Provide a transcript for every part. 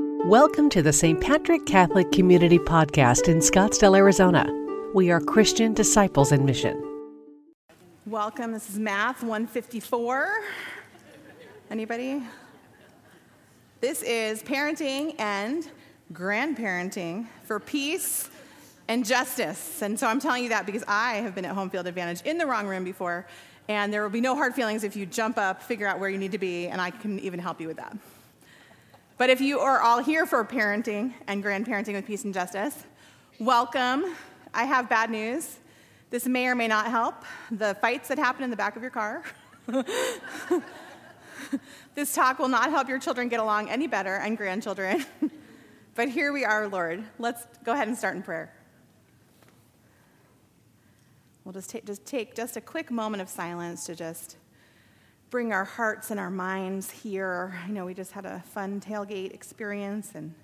Welcome to the St. Patrick Catholic Community Podcast in Scottsdale, Arizona. We are Christian disciples in mission. Welcome. This is Math 154. Anybody? This is parenting and grandparenting for peace and justice. And so I'm telling you that because I have been at Home Field Advantage in the wrong room before, and there will be no hard feelings if you jump up, figure out where you need to be, and I can even help you with that. But if you are all here for parenting and grandparenting with peace and justice, welcome. I have bad news. This may or may not help. The fights that happen in the back of your car. this talk will not help your children get along any better and grandchildren. but here we are, Lord. Let's go ahead and start in prayer. We'll just take, just take just a quick moment of silence to just bring our hearts and our minds here. I know we just had a fun tailgate experience, and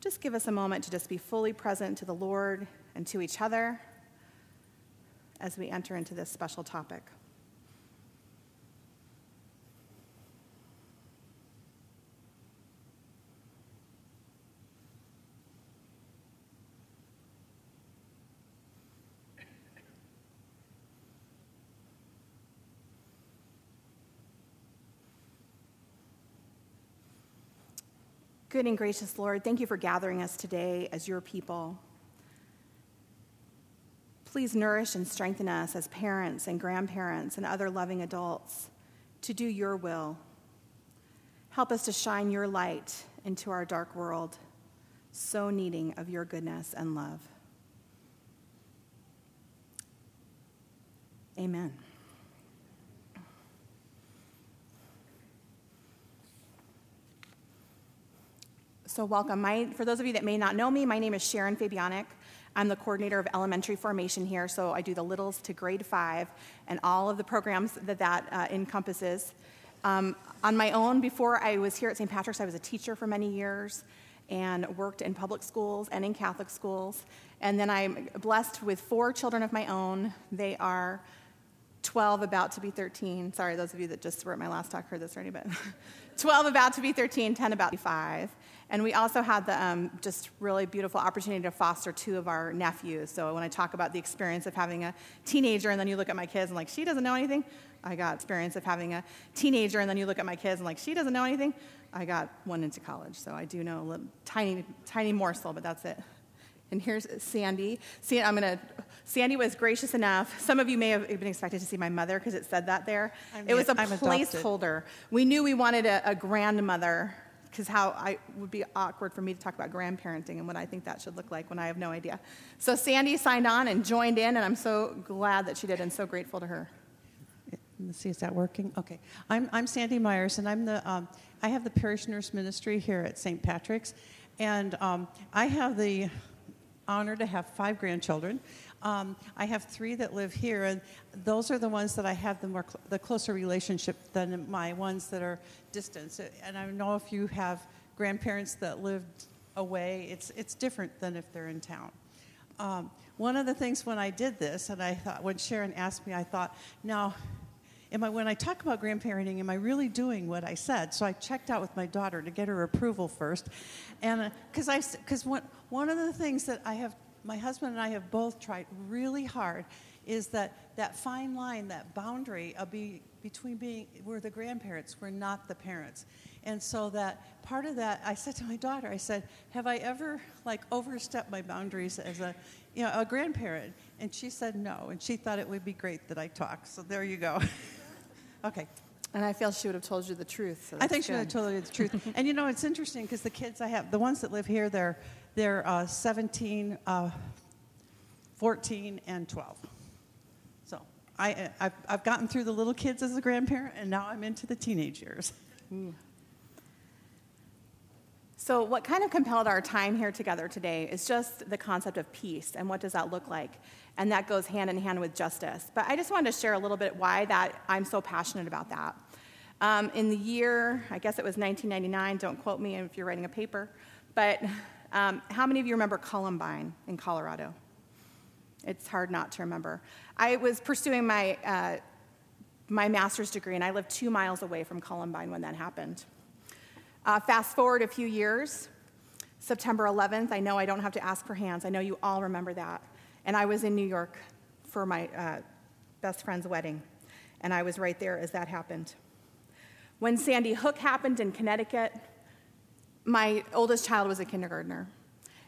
just give us a moment to just be fully present to the Lord and to each other as we enter into this special topic. Good and gracious Lord, thank you for gathering us today as your people. Please nourish and strengthen us as parents and grandparents and other loving adults to do your will. Help us to shine your light into our dark world, so needing of your goodness and love. Amen. So, welcome. My, for those of you that may not know me, my name is Sharon Fabianic. I'm the coordinator of elementary formation here, so I do the littles to grade five and all of the programs that that uh, encompasses. Um, on my own, before I was here at St. Patrick's, I was a teacher for many years and worked in public schools and in Catholic schools. And then I'm blessed with four children of my own. They are 12, about to be 13. Sorry, those of you that just were at my last talk heard this already, but 12 about to be 13, 10 about to be 5. And we also had the um, just really beautiful opportunity to foster two of our nephews. So when I talk about the experience of having a teenager and then you look at my kids and like, she doesn't know anything, I got experience of having a teenager and then you look at my kids and like, she doesn't know anything, I got one into college. So I do know a little, tiny, tiny morsel, but that's it. And here's Sandy. See, I'm gonna. Sandy was gracious enough. Some of you may have been expected to see my mother because it said that there. I'm, it was a placeholder. We knew we wanted a, a grandmother because how I would be awkward for me to talk about grandparenting and what I think that should look like when I have no idea. So Sandy signed on and joined in, and I'm so glad that she did, and so grateful to her. Let's see, is that working? Okay. I'm, I'm Sandy Myers, and I'm the um, I have the parish nurse ministry here at St. Patrick's, and um, I have the honor to have five grandchildren. Um, I have three that live here, and those are the ones that I have the more cl- the closer relationship than my ones that are distant. And I know if you have grandparents that lived away, it's it's different than if they're in town. Um, one of the things when I did this, and I thought when Sharon asked me, I thought, now am I, when I talk about grandparenting, am I really doing what I said? So I checked out with my daughter to get her approval first, and because uh, I because one one of the things that I have my husband and I have both tried really hard is that that fine line, that boundary of be, between being, we're the grandparents, we're not the parents. And so that part of that, I said to my daughter, I said, have I ever like overstepped my boundaries as a, you know, a grandparent? And she said no, and she thought it would be great that I talk. So there you go. okay. And I feel she would have told you the truth. So I think she would have told you the truth. and you know, it's interesting because the kids I have, the ones that live here, they're they're uh, 17, uh, 14, and 12. So I, I've, I've gotten through the little kids as a grandparent, and now I'm into the teenage years. So, what kind of compelled our time here together today is just the concept of peace and what does that look like? And that goes hand in hand with justice. But I just wanted to share a little bit why that I'm so passionate about that. Um, in the year, I guess it was 1999, don't quote me if you're writing a paper, but um, how many of you remember Columbine in Colorado? It's hard not to remember. I was pursuing my, uh, my master's degree, and I lived two miles away from Columbine when that happened. Uh, fast forward a few years, September 11th, I know I don't have to ask for hands. I know you all remember that. And I was in New York for my uh, best friend's wedding, and I was right there as that happened. When Sandy Hook happened in Connecticut, my oldest child was a kindergartner.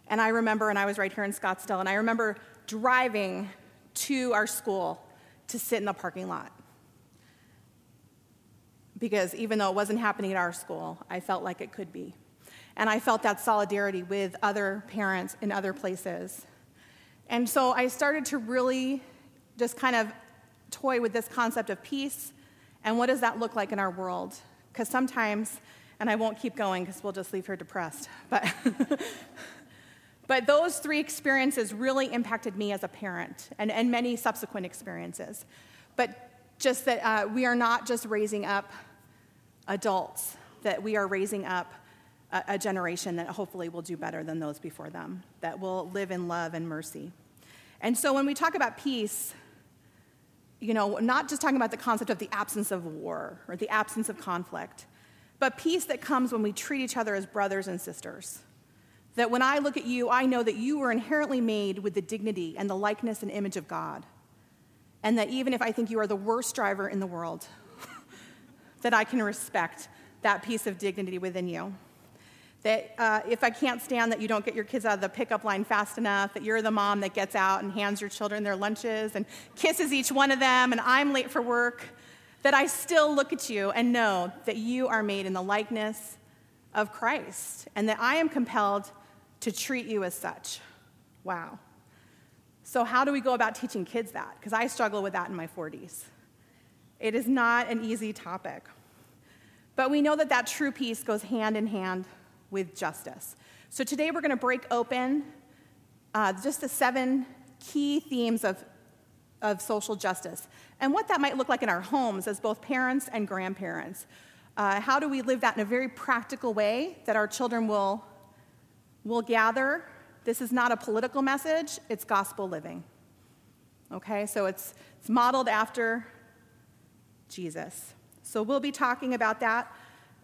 And I remember, and I was right here in Scottsdale, and I remember driving to our school to sit in the parking lot. Because even though it wasn't happening at our school, I felt like it could be. And I felt that solidarity with other parents in other places. And so I started to really just kind of toy with this concept of peace and what does that look like in our world? Because sometimes, and I won't keep going because we'll just leave her depressed, but, but those three experiences really impacted me as a parent and, and many subsequent experiences. But just that uh, we are not just raising up adults, that we are raising up a, a generation that hopefully will do better than those before them, that will live in love and mercy. And so when we talk about peace, you know, not just talking about the concept of the absence of war or the absence of conflict, but peace that comes when we treat each other as brothers and sisters. That when I look at you, I know that you were inherently made with the dignity and the likeness and image of God. And that even if I think you are the worst driver in the world, that I can respect that piece of dignity within you. That uh, if I can't stand that you don't get your kids out of the pickup line fast enough, that you're the mom that gets out and hands your children their lunches and kisses each one of them, and I'm late for work, that I still look at you and know that you are made in the likeness of Christ, and that I am compelled to treat you as such. Wow. So, how do we go about teaching kids that? Because I struggle with that in my 40s. It is not an easy topic. But we know that that true peace goes hand in hand with justice. So today we're going to break open uh, just the seven key themes of, of social justice and what that might look like in our homes as both parents and grandparents. Uh, how do we live that in a very practical way that our children will, will gather? This is not a political message, it's gospel living. Okay, so it's, it's modeled after Jesus. So we'll be talking about that.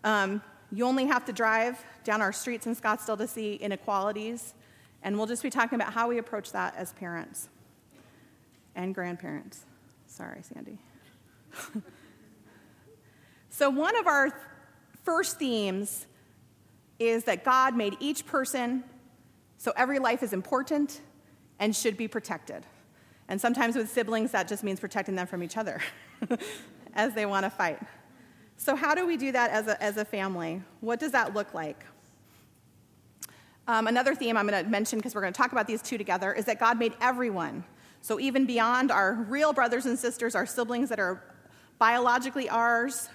Um, you only have to drive down our streets in Scottsdale to see inequalities, and we'll just be talking about how we approach that as parents and grandparents. Sorry, Sandy. so, one of our first themes is that God made each person so every life is important and should be protected. And sometimes with siblings, that just means protecting them from each other as they want to fight. So, how do we do that as a, as a family? What does that look like? Um, another theme I'm going to mention, because we're going to talk about these two together, is that God made everyone. So, even beyond our real brothers and sisters, our siblings that are biologically ours,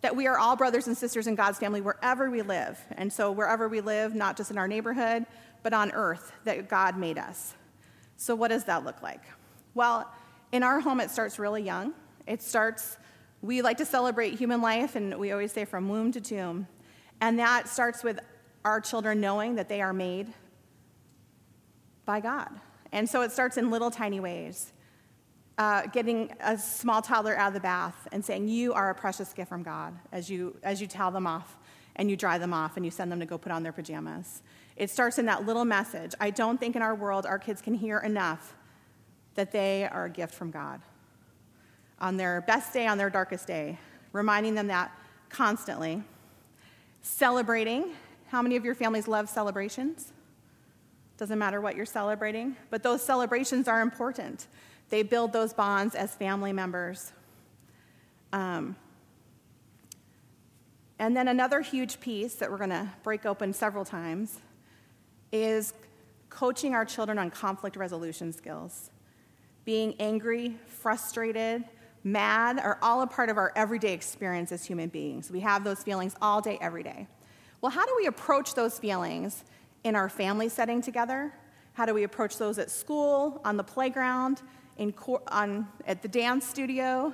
that we are all brothers and sisters in God's family wherever we live. And so, wherever we live, not just in our neighborhood, but on earth, that God made us. So, what does that look like? Well, in our home, it starts really young. It starts we like to celebrate human life, and we always say from womb to tomb. And that starts with our children knowing that they are made by God. And so it starts in little tiny ways. Uh, getting a small toddler out of the bath and saying, You are a precious gift from God as you, as you towel them off and you dry them off and you send them to go put on their pajamas. It starts in that little message. I don't think in our world our kids can hear enough that they are a gift from God on their best day, on their darkest day, reminding them that constantly. Celebrating. How many of your families love celebrations? Doesn't matter what you're celebrating, but those celebrations are important. They build those bonds as family members. Um, and then another huge piece that we're going to break open several times is coaching our children on conflict resolution skills. Being angry, frustrated, mad are all a part of our everyday experience as human beings. We have those feelings all day, every day. Well, how do we approach those feelings in our family setting together? How do we approach those at school, on the playground, in on, at the dance studio,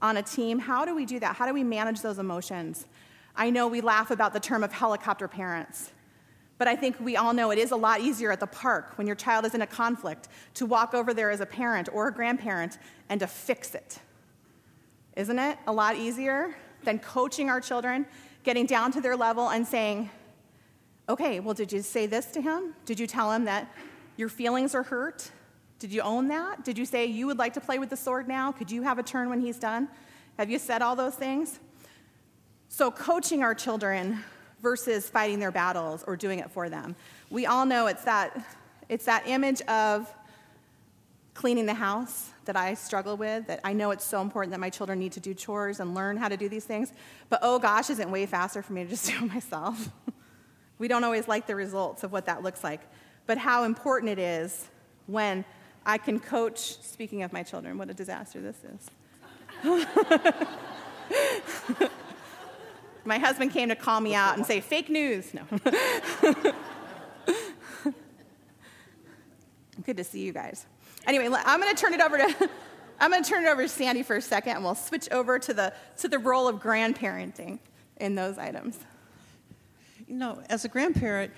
on a team? How do we do that? How do we manage those emotions? I know we laugh about the term of helicopter parents, but I think we all know it is a lot easier at the park when your child is in a conflict to walk over there as a parent or a grandparent and to fix it. Isn't it a lot easier than coaching our children, getting down to their level and saying, Okay, well, did you say this to him? Did you tell him that your feelings are hurt? Did you own that? Did you say you would like to play with the sword now? Could you have a turn when he's done? Have you said all those things? So, coaching our children versus fighting their battles or doing it for them. We all know it's that, it's that image of cleaning the house that I struggle with, that I know it's so important that my children need to do chores and learn how to do these things. But oh gosh, isn't way faster for me to just do it myself. We don't always like the results of what that looks like. But how important it is when I can coach, speaking of my children, what a disaster this is. my husband came to call me out and say, fake news. No. Good to see you guys. Anyway, I'm going to turn it over to I'm going to turn it over to Sandy for a second, and we'll switch over to the to the role of grandparenting in those items. You know, as a grandparent,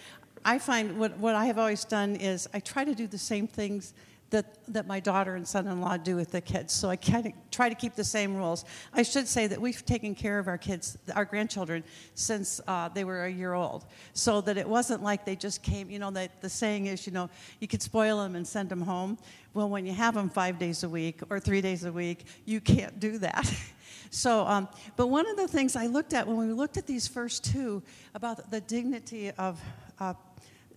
I find what, what I have always done is I try to do the same things that, that my daughter and son in law do with the kids. So I kind of try to keep the same rules. I should say that we've taken care of our kids, our grandchildren, since uh, they were a year old. So that it wasn't like they just came, you know, the, the saying is, you know, you could spoil them and send them home. Well, when you have them five days a week or three days a week, you can't do that. So, um, but one of the things I looked at when we looked at these first two about the dignity of uh,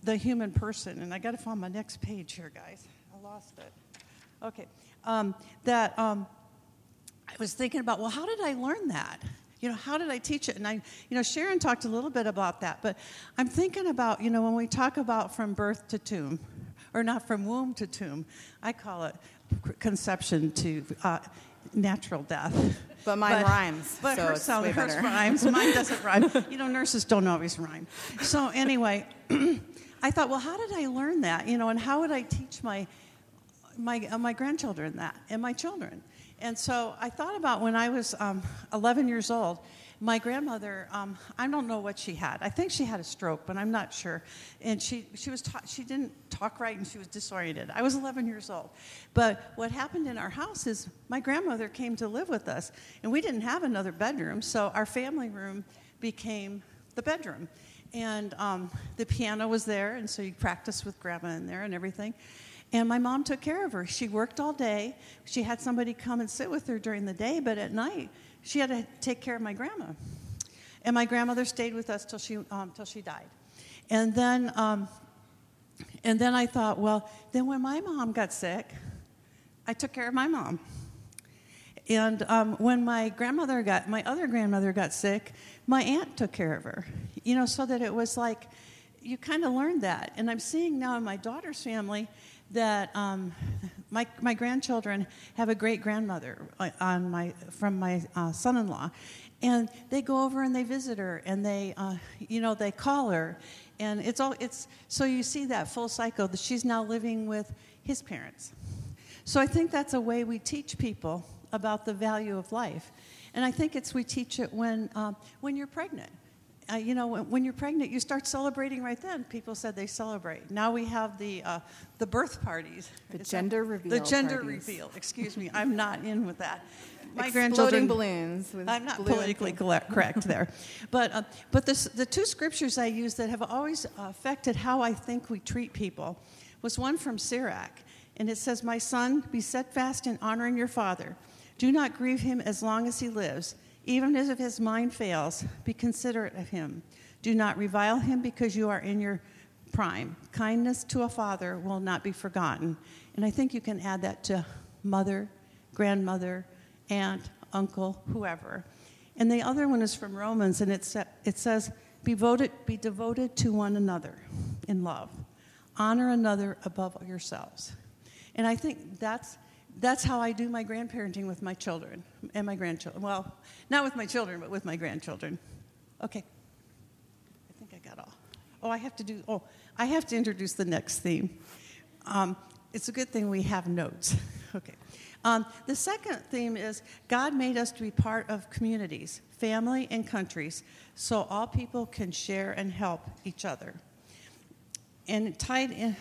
the human person, and I got to find my next page here, guys I lost it. Okay. Um, that um, I was thinking about, well, how did I learn that? You know, how did I teach it? And I, you know, Sharon talked a little bit about that, but I'm thinking about, you know, when we talk about from birth to tomb, or not from womb to tomb, I call it conception to uh, natural death. But mine but, rhymes. But so hers, sound, hers rhymes. Mine doesn't rhyme. You know, nurses don't always rhyme. So anyway, I thought, well, how did I learn that? You know, and how would I teach my my, uh, my grandchildren that and my children. And so I thought about when I was um, 11 years old, my grandmother, um, I don't know what she had. I think she had a stroke, but I'm not sure. And she, she, was ta- she didn't talk right and she was disoriented. I was 11 years old. But what happened in our house is my grandmother came to live with us, and we didn't have another bedroom, so our family room became the bedroom. And um, the piano was there, and so you practiced with grandma in there and everything. And my mom took care of her. She worked all day. She had somebody come and sit with her during the day, but at night, she had to take care of my grandma. And my grandmother stayed with us till she, um, till she died. And then, um, and then I thought, well, then when my mom got sick, I took care of my mom. And um, when my grandmother got, my other grandmother got sick, my aunt took care of her. You know, so that it was like, you kind of learned that. And I'm seeing now in my daughter's family, that um, my, my grandchildren have a great grandmother uh, on my, from my uh, son in law. And they go over and they visit her and they, uh, you know, they call her. And it's all, it's, so you see that full cycle that she's now living with his parents. So I think that's a way we teach people about the value of life. And I think it's we teach it when, um, when you're pregnant uh, you know, when, when, you're pregnant, you start celebrating right then. People said they celebrate. Now we have the uh, the birth parties. The gender reveal. The gender parties. reveal. Excuse me, I'm not in with that. My Exploding grandchildren. balloons. I'm not politically correct there, but uh, but this, the two scriptures I use that have always affected how I think we treat people was one from Sirach, and it says, "My son, be steadfast in honoring your father. Do not grieve him as long as he lives." Even if his mind fails, be considerate of him. Do not revile him because you are in your prime. Kindness to a father will not be forgotten. And I think you can add that to mother, grandmother, aunt, uncle, whoever. And the other one is from Romans, and it, sa- it says, be, be devoted to one another in love. Honor another above yourselves. And I think that's that's how I do my grandparenting with my children and my grandchildren. Well, not with my children, but with my grandchildren. Okay. I think I got all. Oh, I have to do, oh, I have to introduce the next theme. Um, it's a good thing we have notes. okay. Um, the second theme is God made us to be part of communities, family, and countries, so all people can share and help each other. And tied in,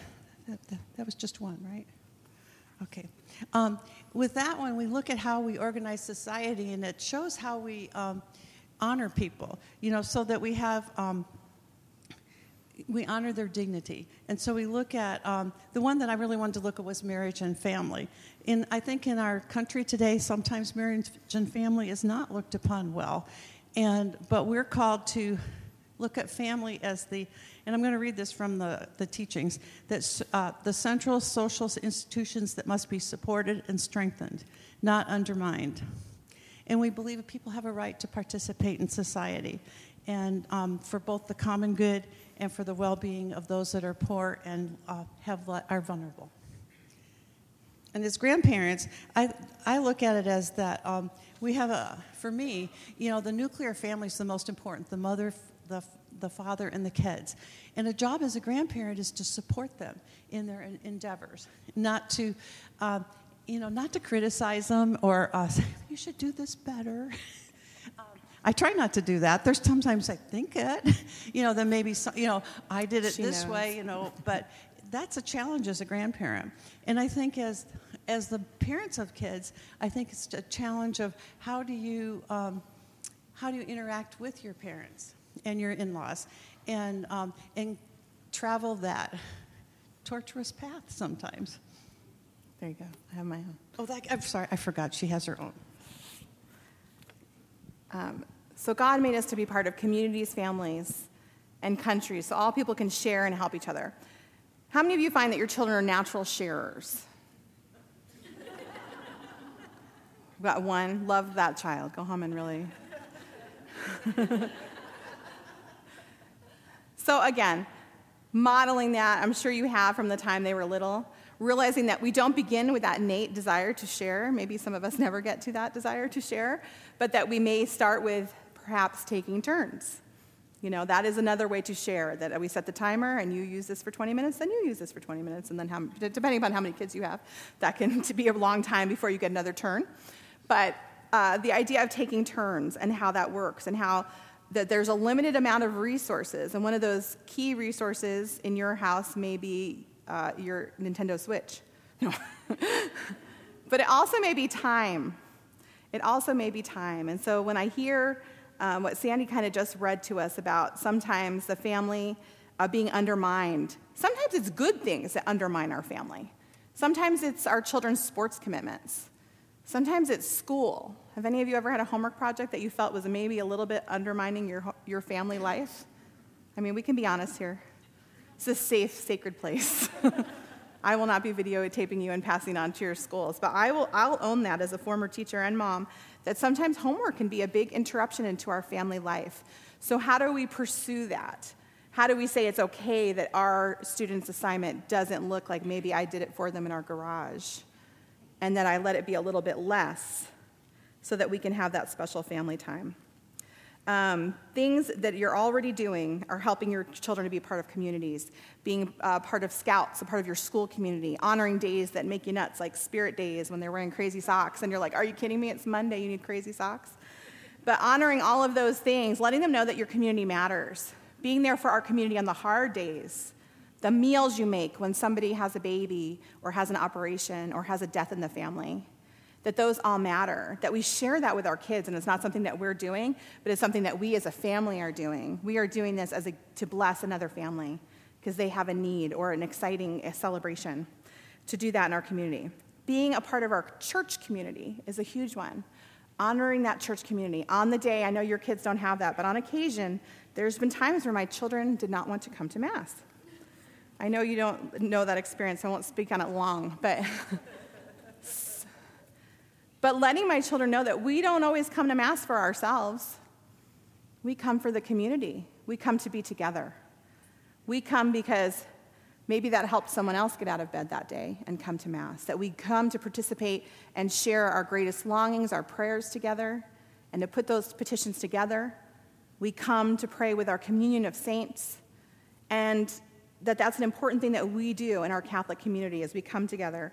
that, that, that was just one, right? Okay. Um, with that one, we look at how we organize society, and it shows how we um, honor people, you know, so that we have, um, we honor their dignity. And so we look at um, the one that I really wanted to look at was marriage and family. In, I think in our country today, sometimes marriage and family is not looked upon well. And, but we're called to look at family as the, and I'm going to read this from the, the teachings, that uh, the central social institutions that must be supported and strengthened, not undermined. And we believe people have a right to participate in society and um, for both the common good and for the well-being of those that are poor and uh, have are vulnerable. And as grandparents, I, I look at it as that um, we have a, for me, you know, the nuclear family is the most important the mother, the, the father, and the kids. And a job as a grandparent is to support them in their endeavors, not to, uh, you know, not to criticize them or uh, say, you should do this better. I try not to do that. There's sometimes I think it, you know, then maybe, some, you know, I did it she this knows. way, you know, but that's a challenge as a grandparent. And I think as, as the parents of kids, I think it's a challenge of how do you, um, how do you interact with your parents and your in-laws and, um, and travel that torturous path sometimes. There you go. I have my own. Oh, that, I'm sorry, I forgot. She has her own. Um, so God made us to be part of communities, families, and countries, so all people can share and help each other. How many of you find that your children are natural sharers? We've got one. Love that child. Go home and really. so, again, modeling that, I'm sure you have from the time they were little, realizing that we don't begin with that innate desire to share. Maybe some of us never get to that desire to share, but that we may start with perhaps taking turns. You know, that is another way to share that we set the timer and you use this for 20 minutes, then you use this for 20 minutes, and then how, depending upon how many kids you have, that can be a long time before you get another turn. But uh, the idea of taking turns and how that works and how that there's a limited amount of resources, and one of those key resources in your house may be uh, your Nintendo Switch. No. but it also may be time. It also may be time. And so when I hear um, what Sandy kind of just read to us about sometimes the family uh, being undermined. Sometimes it's good things that undermine our family. Sometimes it's our children's sports commitments. Sometimes it's school. Have any of you ever had a homework project that you felt was maybe a little bit undermining your, your family life? I mean, we can be honest here. It's a safe, sacred place. I will not be videotaping you and passing on to your schools, but I will, I'll own that as a former teacher and mom that sometimes homework can be a big interruption into our family life. So, how do we pursue that? How do we say it's okay that our student's assignment doesn't look like maybe I did it for them in our garage and that I let it be a little bit less so that we can have that special family time? Um, things that you're already doing are helping your children to be part of communities, being uh, part of scouts, a part of your school community, honoring days that make you nuts, like spirit days when they're wearing crazy socks, and you're like, Are you kidding me? It's Monday, you need crazy socks. But honoring all of those things, letting them know that your community matters, being there for our community on the hard days, the meals you make when somebody has a baby or has an operation or has a death in the family that those all matter, that we share that with our kids, and it's not something that we're doing, but it's something that we as a family are doing. We are doing this as a, to bless another family because they have a need or an exciting a celebration to do that in our community. Being a part of our church community is a huge one. Honoring that church community. On the day, I know your kids don't have that, but on occasion, there's been times where my children did not want to come to Mass. I know you don't know that experience, I won't speak on it long, but But letting my children know that we don't always come to Mass for ourselves. We come for the community. We come to be together. We come because maybe that helped someone else get out of bed that day and come to Mass. That we come to participate and share our greatest longings, our prayers together, and to put those petitions together. We come to pray with our communion of saints, and that that's an important thing that we do in our Catholic community as we come together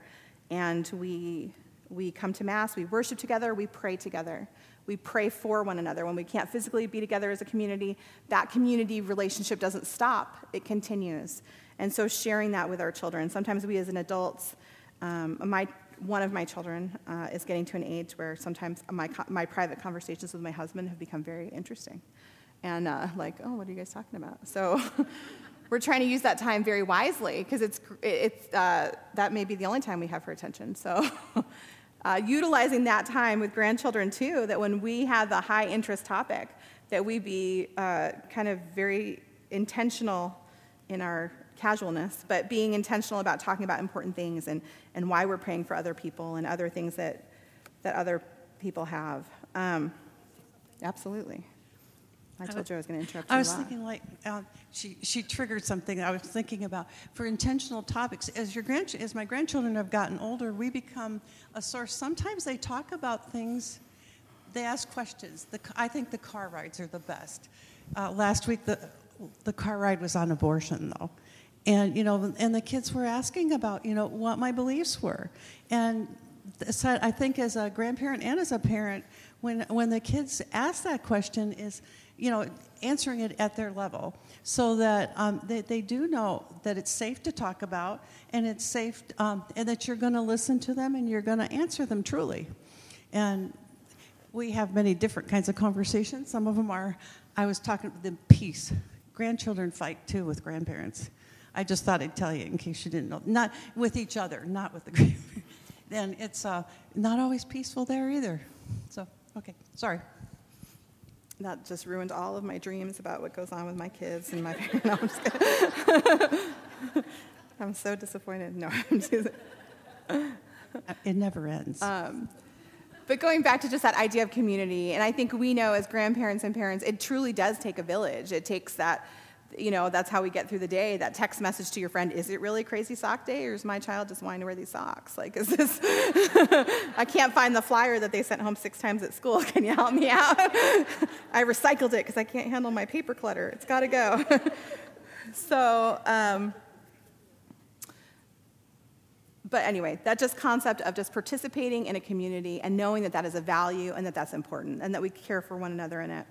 and we we come to Mass, we worship together, we pray together. We pray for one another. When we can't physically be together as a community, that community relationship doesn't stop, it continues. And so, sharing that with our children. Sometimes we as an adults, um, my, one of my children uh, is getting to an age where sometimes my, my private conversations with my husband have become very interesting. And, uh, like, oh, what are you guys talking about? So, we're trying to use that time very wisely because it's, it's, uh, that may be the only time we have for attention. So, uh, utilizing that time with grandchildren too, that when we have a high interest topic, that we be uh, kind of very intentional in our casualness, but being intentional about talking about important things and, and why we're praying for other people and other things that, that other people have. Um, absolutely. I told you I was going to interrupt you. I was thinking, like, uh, she, she triggered something I was thinking about. For intentional topics, as, your grand, as my grandchildren have gotten older, we become a source. Sometimes they talk about things, they ask questions. The, I think the car rides are the best. Uh, last week, the, the car ride was on abortion, though. And, you know, and the kids were asking about, you know, what my beliefs were. And so I think as a grandparent and as a parent, when, when the kids ask that question is, you know, answering it at their level so that um, they, they do know that it's safe to talk about and it's safe um, and that you're going to listen to them and you're going to answer them truly. And we have many different kinds of conversations. Some of them are, I was talking with them, peace. Grandchildren fight too with grandparents. I just thought I'd tell you in case you didn't know. Not with each other, not with the grandparents. then it's uh, not always peaceful there either. So, okay, sorry that just ruined all of my dreams about what goes on with my kids and my no, I'm. I'm so disappointed. No, I'm just It never ends. Um, but going back to just that idea of community, and I think we know as grandparents and parents, it truly does take a village. It takes that you know, that's how we get through the day. That text message to your friend, is it really crazy sock day or is my child just wanting to wear these socks? Like, is this, I can't find the flyer that they sent home six times at school. Can you help me out? I recycled it because I can't handle my paper clutter. It's got to go. so, um, but anyway, that just concept of just participating in a community and knowing that that is a value and that that's important and that we care for one another in it.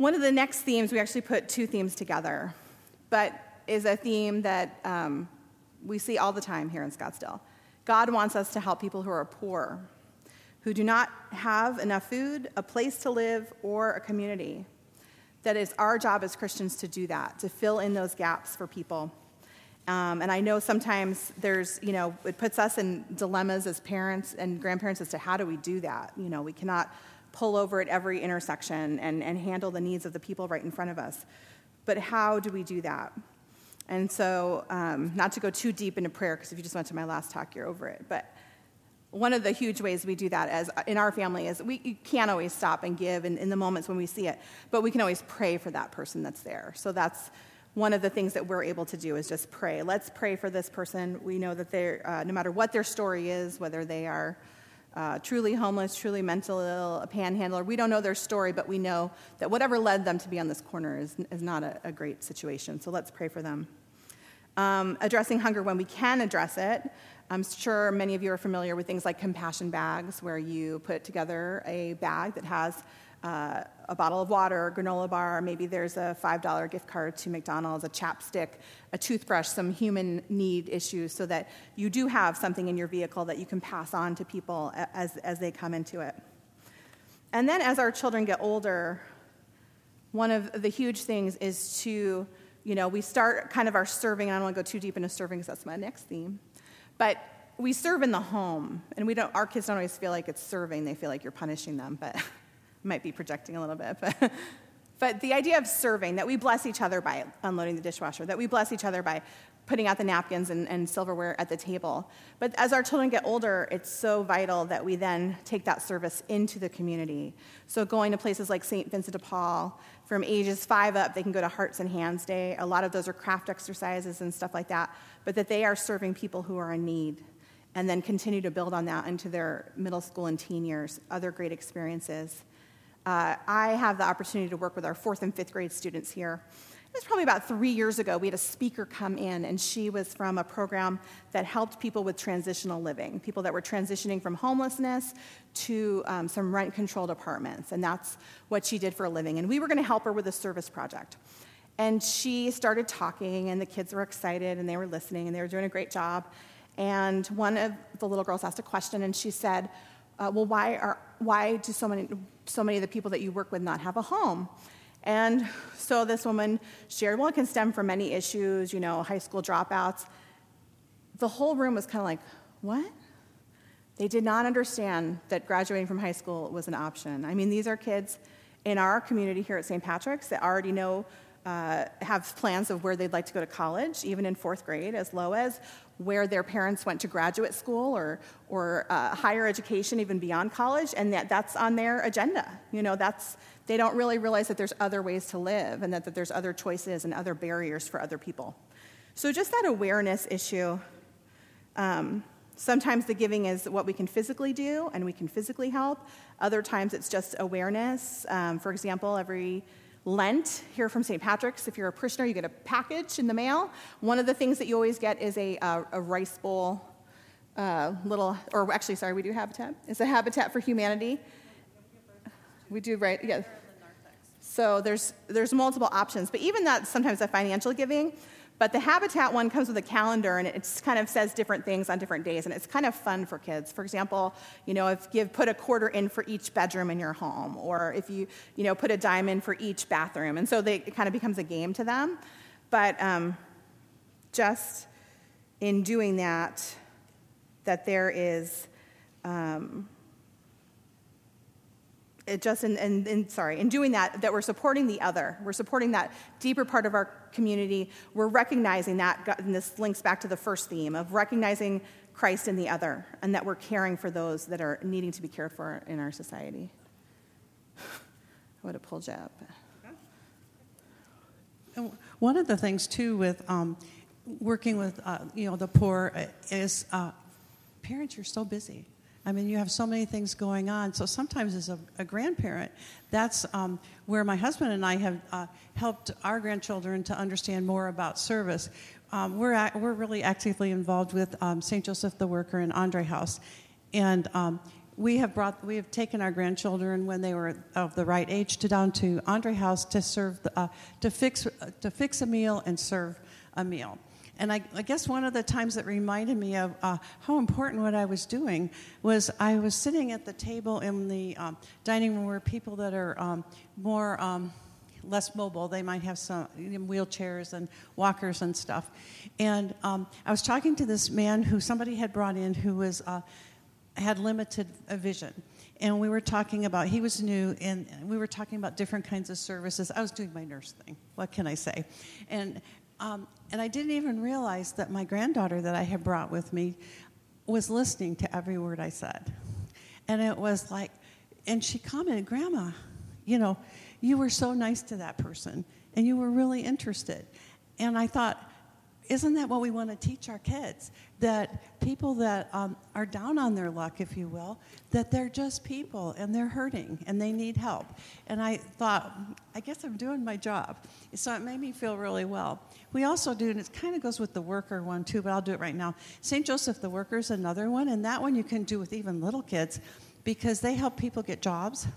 One of the next themes, we actually put two themes together, but is a theme that um, we see all the time here in Scottsdale. God wants us to help people who are poor, who do not have enough food, a place to live, or a community. That is our job as Christians to do that, to fill in those gaps for people. Um, and I know sometimes there's, you know, it puts us in dilemmas as parents and grandparents as to how do we do that. You know, we cannot pull over at every intersection and, and handle the needs of the people right in front of us. But how do we do that? And so, um, not to go too deep into prayer, because if you just went to my last talk, you're over it. But one of the huge ways we do that as in our family is we can't always stop and give in, in the moments when we see it, but we can always pray for that person that's there. So that's one of the things that we're able to do is just pray. Let's pray for this person. We know that they're, uh, no matter what their story is, whether they are uh, truly homeless, truly mental ill, a panhandler. We don't know their story, but we know that whatever led them to be on this corner is, is not a, a great situation. So let's pray for them. Um, addressing hunger when we can address it. I'm sure many of you are familiar with things like compassion bags, where you put together a bag that has uh, a bottle of water, a granola bar, maybe there's a $5 gift card to McDonald's, a chapstick, a toothbrush, some human need issues, so that you do have something in your vehicle that you can pass on to people as, as they come into it. And then as our children get older, one of the huge things is to, you know, we start kind of our serving, I don't want to go too deep into serving because that's my next theme, but we serve in the home, and we don't, our kids don't always feel like it's serving, they feel like you're punishing them, but might be projecting a little bit, but, but the idea of serving, that we bless each other by unloading the dishwasher, that we bless each other by putting out the napkins and, and silverware at the table. But as our children get older, it's so vital that we then take that service into the community. So going to places like St. Vincent de Paul, from ages five up, they can go to Hearts and Hands Day. A lot of those are craft exercises and stuff like that, but that they are serving people who are in need and then continue to build on that into their middle school and teen years, other great experiences. Uh, I have the opportunity to work with our fourth and fifth grade students here. It was probably about three years ago. We had a speaker come in, and she was from a program that helped people with transitional living, people that were transitioning from homelessness to um, some rent controlled apartments. And that's what she did for a living. And we were going to help her with a service project. And she started talking, and the kids were excited, and they were listening, and they were doing a great job. And one of the little girls asked a question, and she said, uh, Well, why, are, why do so many so many of the people that you work with not have a home. And so this woman shared, well, it can stem from many issues, you know, high school dropouts. The whole room was kind of like, what? They did not understand that graduating from high school was an option. I mean, these are kids in our community here at St. Patrick's that already know, uh, have plans of where they'd like to go to college, even in fourth grade, as low as where their parents went to graduate school or, or uh, higher education, even beyond college, and that, that's on their agenda. You know, that's, they don't really realize that there's other ways to live and that, that there's other choices and other barriers for other people. So, just that awareness issue. Um, sometimes the giving is what we can physically do and we can physically help. Other times it's just awareness. Um, for example, every Lent here from St. Patrick's, if you're a parishioner, you get a package in the mail. One of the things that you always get is a, uh, a rice bowl, uh, little, or actually, sorry, we do Habitat. It's a Habitat for Humanity. We do, right? Yeah. So there's, there's multiple options, but even that sometimes a financial giving. But the Habitat one comes with a calendar and it kind of says different things on different days, and it's kind of fun for kids. For example, you know, if you put a quarter in for each bedroom in your home, or if you, you know, put a dime in for each bathroom. And so they, it kind of becomes a game to them. But um, just in doing that, that there is. Um, it just in, in, in, sorry in doing that that we're supporting the other we're supporting that deeper part of our community we're recognizing that and this links back to the first theme of recognizing christ in the other and that we're caring for those that are needing to be cared for in our society. I would have pulled you up one of the things too with um, working with uh, you know the poor is uh, parents are so busy I mean, you have so many things going on. So sometimes, as a, a grandparent, that's um, where my husband and I have uh, helped our grandchildren to understand more about service. Um, we're, at, we're really actively involved with um, St. Joseph the Worker and Andre House. And um, we have brought, we have taken our grandchildren when they were of the right age to down to Andre House to serve, the, uh, to, fix, uh, to fix a meal and serve a meal. And I, I, guess one of the times that reminded me of uh, how important what I was doing was I was sitting at the table in the um, dining room where people that are um, more um, less mobile, they might have some wheelchairs and walkers and stuff. And um, I was talking to this man who somebody had brought in who was uh, had limited vision. And we were talking about he was new and we were talking about different kinds of services. I was doing my nurse thing what can i say? And um, and I didn't even realize that my granddaughter that I had brought with me was listening to every word I said. And it was like, and she commented, Grandma, you know, you were so nice to that person and you were really interested. And I thought, isn't that what we want to teach our kids? That people that um, are down on their luck, if you will, that they're just people and they're hurting and they need help. And I thought, I guess I'm doing my job. So it made me feel really well. We also do, and it kind of goes with the worker one too, but I'll do it right now. St. Joseph the Worker is another one, and that one you can do with even little kids because they help people get jobs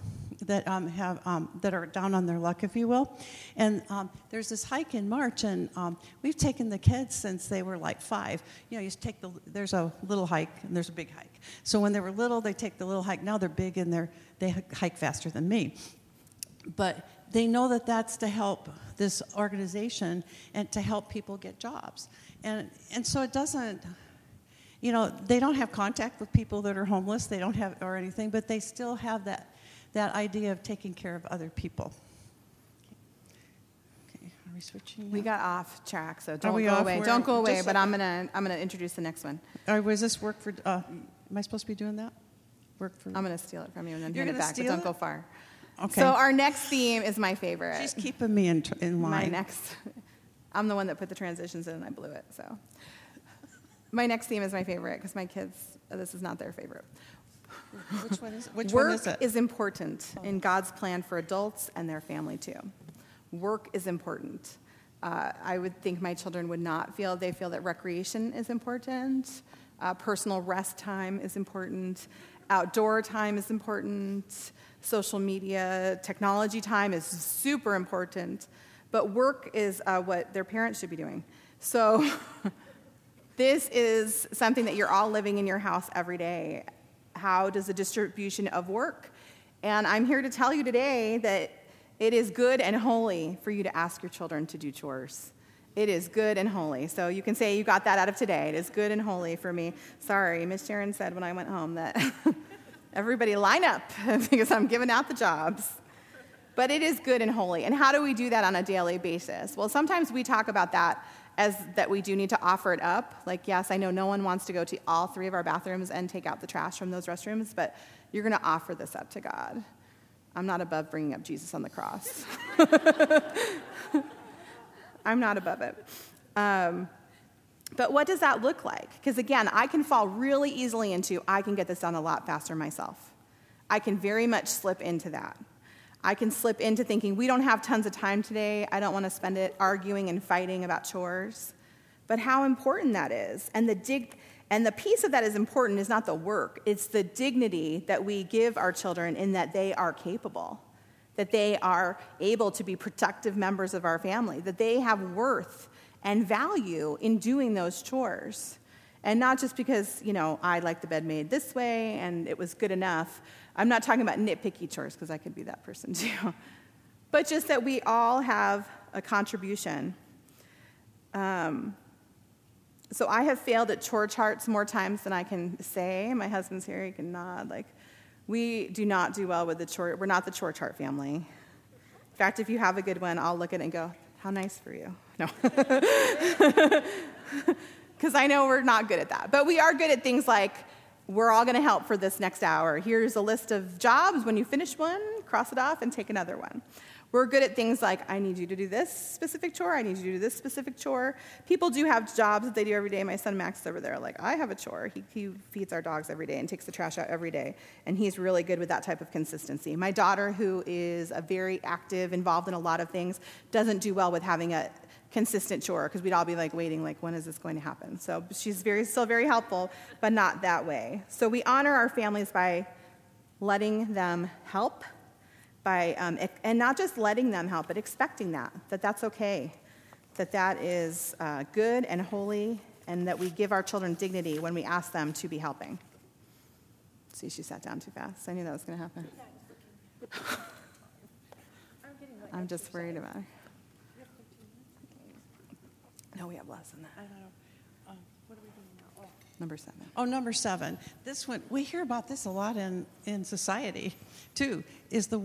that um, have um, that are down on their luck, if you will. And um, there's this hike in March, and um, we've taken the kids since they were like five. You know, you take the there's a little hike and there's a big hike. So when they were little, they take the little hike. Now they're big and they're they hike faster than me. But they know that that's to help this organization and to help people get jobs. And and so it doesn't you know, they don't have contact with people that are homeless, they don't have, or anything, but they still have that that idea of taking care of other people. Okay, are we switching? Now? We got off track, so don't go away. Where, don't go away. But I'm gonna I'm gonna introduce the next one. Or was this work for? Uh, am I supposed to be doing that? Work for? I'm gonna steal it from you and then You're hand it back, but don't it? go far. Okay. So our next theme is my favorite. She's keeping me in, in line. My next. I'm the one that put the transitions in and I blew it. So my next theme is my favorite because my kids. This is not their favorite. Which one is, which Work one is it? is important in God's plan for adults and their family too. Work is important. Uh, I would think my children would not feel, they feel that recreation is important, uh, personal rest time is important, outdoor time is important, social media, technology time is super important, but work is uh, what their parents should be doing. So, this is something that you're all living in your house every day how does the distribution of work? And I'm here to tell you today that It is good and holy for you to ask your children to do chores. It is good and holy. So you can say you got that out of today. It is good and holy for me. Sorry, Miss Sharon said when I went home that everybody line up because I'm giving out the jobs. But it is good and holy. And how do we do that on a daily basis? Well, sometimes we talk about that as that we do need to offer it up. Like, yes, I know no one wants to go to all three of our bathrooms and take out the trash from those restrooms, but you're going to offer this up to God. I'm not above bringing up Jesus on the cross. I'm not above it. Um, but what does that look like? Because again, I can fall really easily into I can get this done a lot faster myself. I can very much slip into that. I can slip into thinking we don't have tons of time today. I don't want to spend it arguing and fighting about chores. But how important that is. And the dig and the piece of that is important is not the work, it's the dignity that we give our children in that they are capable that they are able to be productive members of our family, that they have worth and value in doing those chores. And not just because, you know, I like the bed made this way and it was good enough. I'm not talking about nitpicky chores because I could be that person too. but just that we all have a contribution. Um, so I have failed at chore charts more times than I can say. My husband's here, he can nod. Like, we do not do well with the chore. We're not the chore chart family. In fact, if you have a good one, I'll look at it and go, "How nice for you." No, because I know we're not good at that. But we are good at things like we're all going to help for this next hour. Here's a list of jobs. When you finish one, cross it off and take another one. We're good at things like, I need you to do this specific chore, I need you to do this specific chore. People do have jobs that they do every day. My son Max is over there, like, I have a chore. He, he feeds our dogs every day and takes the trash out every day. And he's really good with that type of consistency. My daughter, who is a very active, involved in a lot of things, doesn't do well with having a consistent chore because we'd all be like waiting like when is this going to happen so she's very still very helpful but not that way so we honor our families by letting them help by, um, and not just letting them help, but expecting that, that that's okay, that that is uh, good and holy, and that we give our children dignity when we ask them to be helping. See, she sat down too fast. I knew that was going to happen. I'm just worried about her. No, we have less than that. I know. Um, what are we doing now? Oh. Number seven. Oh, number seven. This one, we hear about this a lot in, in society, too, is the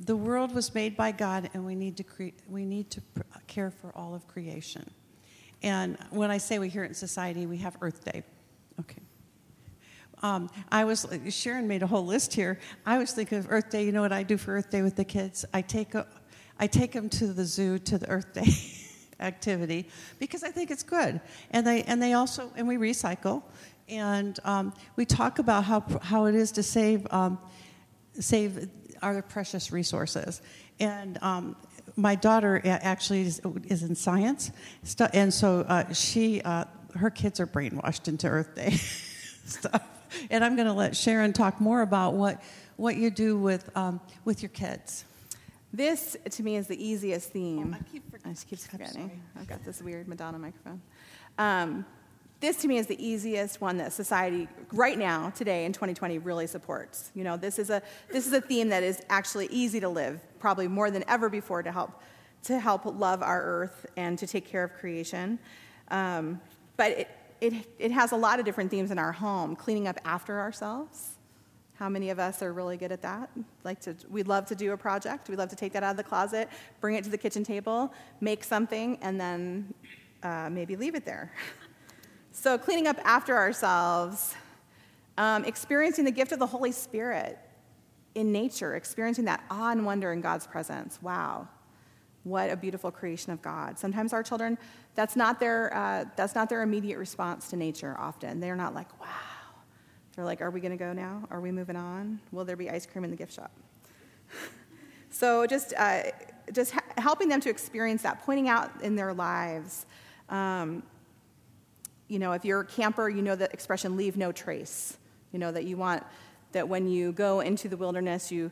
the world was made by God, and we need to cre- we need to pr- care for all of creation. And when I say we hear it in society, we have Earth Day. Okay. Um, I was Sharon made a whole list here. I was thinking of Earth Day. You know what I do for Earth Day with the kids? I take a, I take them to the zoo to the Earth Day activity because I think it's good. And they and they also and we recycle, and um, we talk about how how it is to save um, save are precious resources. And um, my daughter actually is, is in science, and so uh, she, uh, her kids are brainwashed into Earth Day stuff. And I'm going to let Sharon talk more about what, what you do with, um, with your kids. This, to me, is the easiest theme. Oh, I, keep I just keep forgetting. I've got this weird Madonna microphone. Um, this to me is the easiest one that society right now today in 2020 really supports you know this is a this is a theme that is actually easy to live probably more than ever before to help to help love our earth and to take care of creation um, but it, it, it has a lot of different themes in our home cleaning up after ourselves how many of us are really good at that like to we'd love to do a project We'd love to take that out of the closet bring it to the kitchen table make something and then uh, maybe leave it there So, cleaning up after ourselves, um, experiencing the gift of the Holy Spirit in nature, experiencing that awe and wonder in God's presence. Wow, what a beautiful creation of God. Sometimes our children, that's not their, uh, that's not their immediate response to nature often. They're not like, wow. They're like, are we going to go now? Are we moving on? Will there be ice cream in the gift shop? so just, uh, just ha- helping them to experience that, pointing out in their lives um, you know, if you're a camper, you know the expression leave no trace. You know that you want that when you go into the wilderness, you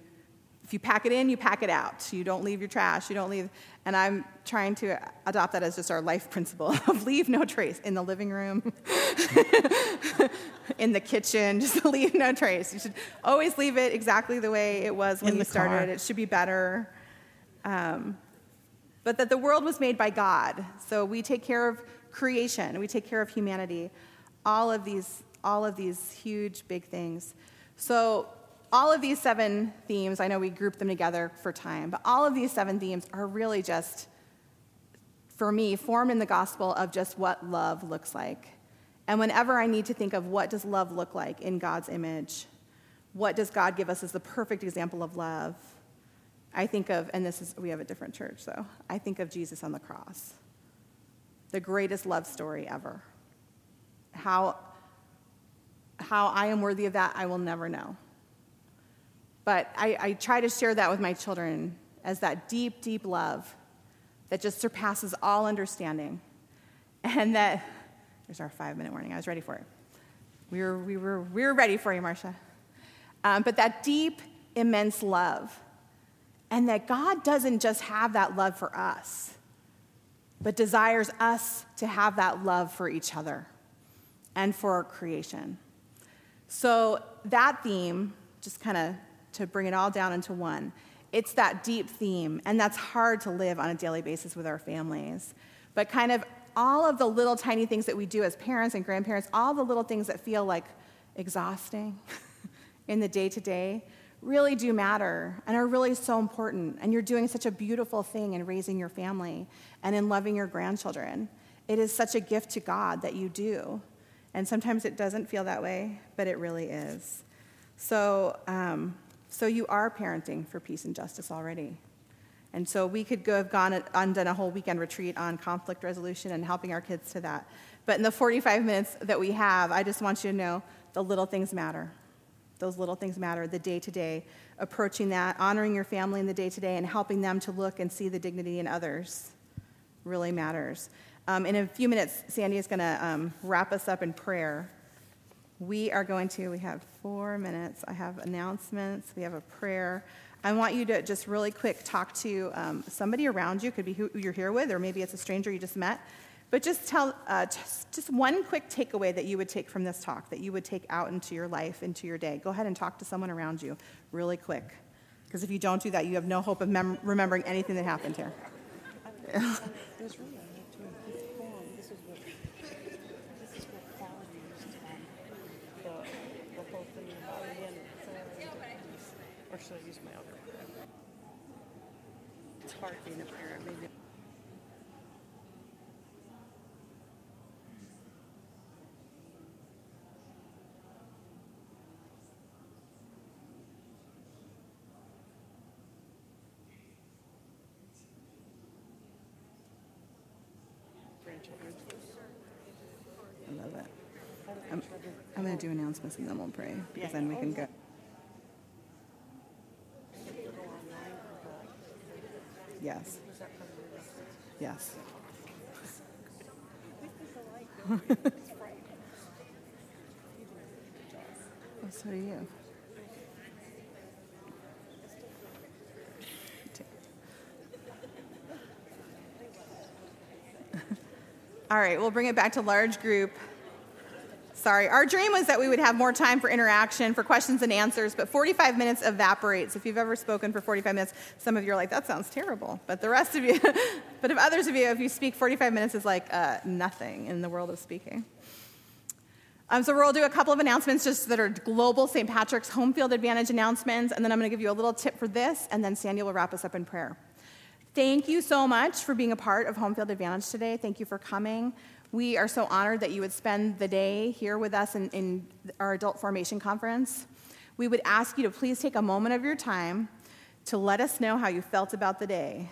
if you pack it in, you pack it out. You don't leave your trash. You don't leave. And I'm trying to adopt that as just our life principle of leave no trace in the living room, in the kitchen, just leave no trace. You should always leave it exactly the way it was when in you started. Car. It should be better. Um, but that the world was made by God. So we take care of creation, we take care of humanity, all of these, all of these huge, big things. So all of these seven themes, I know we grouped them together for time, but all of these seven themes are really just, for me, formed in the gospel of just what love looks like. And whenever I need to think of what does love look like in God's image, what does God give us as the perfect example of love, I think of, and this is, we have a different church, so I think of Jesus on the cross, the greatest love story ever. How, how I am worthy of that, I will never know. But I, I try to share that with my children as that deep, deep love that just surpasses all understanding. And that, there's our five minute warning, I was ready for it. We were, we were, we were ready for you, Marcia. Um, but that deep, immense love and that God doesn't just have that love for us, but desires us to have that love for each other and for our creation. So, that theme, just kind of to bring it all down into one, it's that deep theme, and that's hard to live on a daily basis with our families. But kind of all of the little tiny things that we do as parents and grandparents, all the little things that feel like exhausting in the day to day, really do matter and are really so important. And you're doing such a beautiful thing in raising your family and in loving your grandchildren. It is such a gift to God that you do. And sometimes it doesn't feel that way, but it really is. So, um, so you are parenting for peace and justice already. And so we could go have gone and done a whole weekend retreat on conflict resolution and helping our kids to that. But in the 45 minutes that we have, I just want you to know the little things matter. Those little things matter, the day to day, approaching that, honoring your family in the day to day, and helping them to look and see the dignity in others really matters. Um, in a few minutes, Sandy is going to um, wrap us up in prayer. We are going to, we have four minutes. I have announcements, we have a prayer. I want you to just really quick talk to um, somebody around you, could be who you're here with, or maybe it's a stranger you just met, but just tell uh, just, just one quick takeaway that you would take from this talk, that you would take out into your life, into your day. Go ahead and talk to someone around you really quick. Because if you don't do that, you have no hope of mem- remembering anything that happened here. Or should I use my other? It's hard being. I love it. I'm, I'm going to do announcements and then we'll pray, because then we can go. Yes. Yes. oh, so do you. All right, we'll bring it back to large group. Sorry, our dream was that we would have more time for interaction, for questions and answers, but 45 minutes evaporates. If you've ever spoken for 45 minutes, some of you are like, that sounds terrible. But the rest of you, but if others of you, if you speak 45 minutes is like uh, nothing in the world of speaking. Um, so we'll do a couple of announcements just that are global St. Patrick's Home Field Advantage announcements, and then I'm going to give you a little tip for this, and then Sandy will wrap us up in prayer. Thank you so much for being a part of Home Field Advantage today. Thank you for coming. We are so honored that you would spend the day here with us in, in, our Adult Formation Conference. We would ask you to please take a moment of your time to let us know how you felt about the day.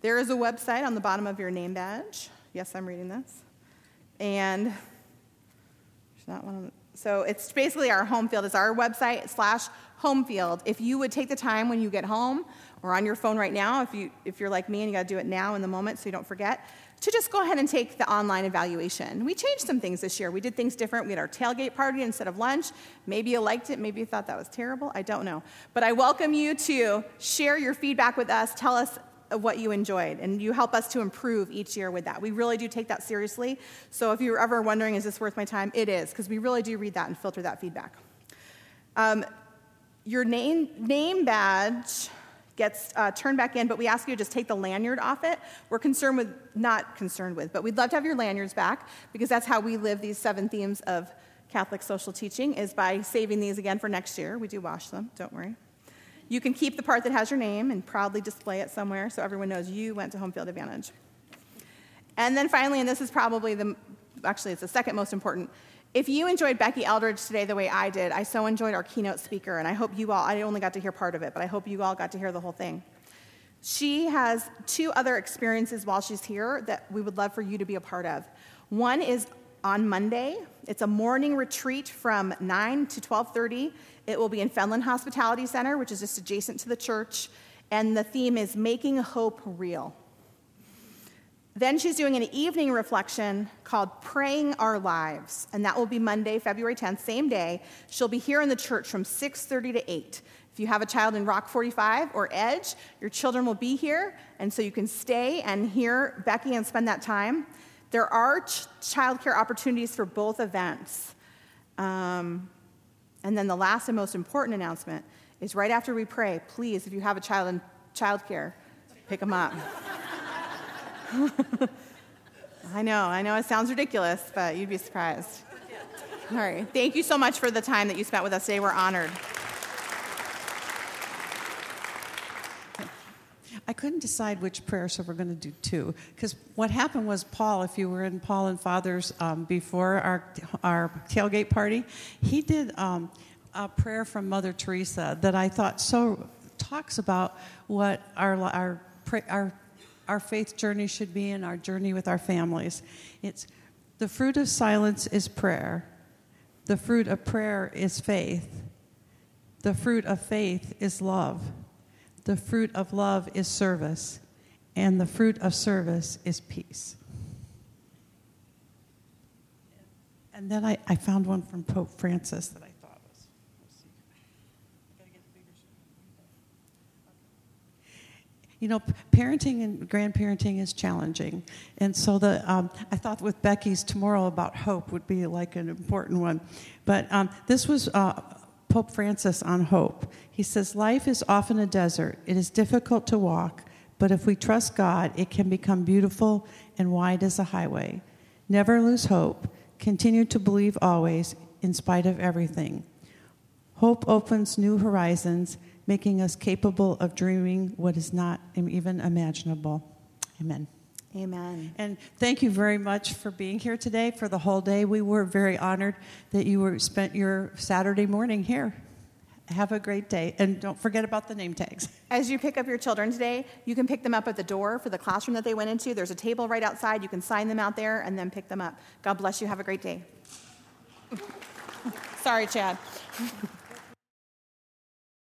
There is a website on the bottom of your name badge. Yes, I'm reading this. And there's not one. So it's basically our home field. It's our website slash home field. If you would take the time when you get home or on your phone right now, if, you, if you're like me and you got to do it now in the moment so you don't forget, to just go ahead and take the online evaluation. We changed some things this year. We did things different. We had our tailgate party instead of lunch. Maybe you liked it, maybe you thought that was terrible. I don't know. But I welcome you to share your feedback with us. Tell us what you enjoyed, and you help us to improve each year with that. We really do take that seriously. So if you're ever wondering, is this worth my time? It is, because we really do read that and filter that feedback. Um, your name, name badge gets uh, turned back in, but we ask you to just take the lanyard off it. We're concerned with, not concerned with, but we'd love to have your lanyards back because that's how we live these seven themes of Catholic social teaching is by saving these again for next year. We do wash them, don't worry. You can keep the part that has your name and proudly display it somewhere so everyone knows you went to Home Field Advantage. And then finally, and this is probably the, actually, it's the second most important. If you enjoyed Becky Eldridge today the way I did, I so enjoyed our keynote speaker, and I hope you all, I only got to hear part of it, but I hope you all got to hear the whole thing. She has two other experiences while she's here that we would love for you to be a part of. One is on Monday. It's a morning retreat from 9 to 12:30. It will be in Fenland Hospitality Center, which is just adjacent to the church, and the theme is making hope real. Then she's doing an evening reflection called Praying Our Lives, and that will be Monday, February 10th, same day. She'll be here in the church from 6:30 to 8. If you have a child in Rock 45 or Edge, your children will be here, and so you can stay and hear Becky and spend that time. There are ch- childcare opportunities for both events. Um, and then the last and most important announcement is right after we pray, please, if you have a child in childcare, pick them up. I know, I know it sounds ridiculous, but you'd be surprised. All right, thank you so much for the time that you spent with us today. We're honored. I couldn't decide which prayer, so we're going to do two. Because what happened was, Paul, if you were in Paul and Father's um, before our, our tailgate party, he did um, a prayer from Mother Teresa that I thought so talks about what our, our, our, our faith journey should be and our journey with our families. It's the fruit of silence is prayer, the fruit of prayer is faith, the fruit of faith is love. The fruit of love is service, and the fruit of service is peace. And then I, I found one from Pope Francis that I thought was. You know, parenting and grandparenting is challenging. And so the, um, I thought with Becky's tomorrow about hope would be like an important one. But um, this was uh, Pope Francis on hope. He says, Life is often a desert. It is difficult to walk, but if we trust God, it can become beautiful and wide as a highway. Never lose hope. Continue to believe always, in spite of everything. Hope opens new horizons, making us capable of dreaming what is not even imaginable. Amen. Amen. And thank you very much for being here today for the whole day. We were very honored that you were spent your Saturday morning here. Have a great day. And don't forget about the name tags. As you pick up your children today, you can pick them up at the door for the classroom that they went into. There's a table right outside. You can sign them out there and then pick them up. God bless you. Have a great day. Sorry, Chad.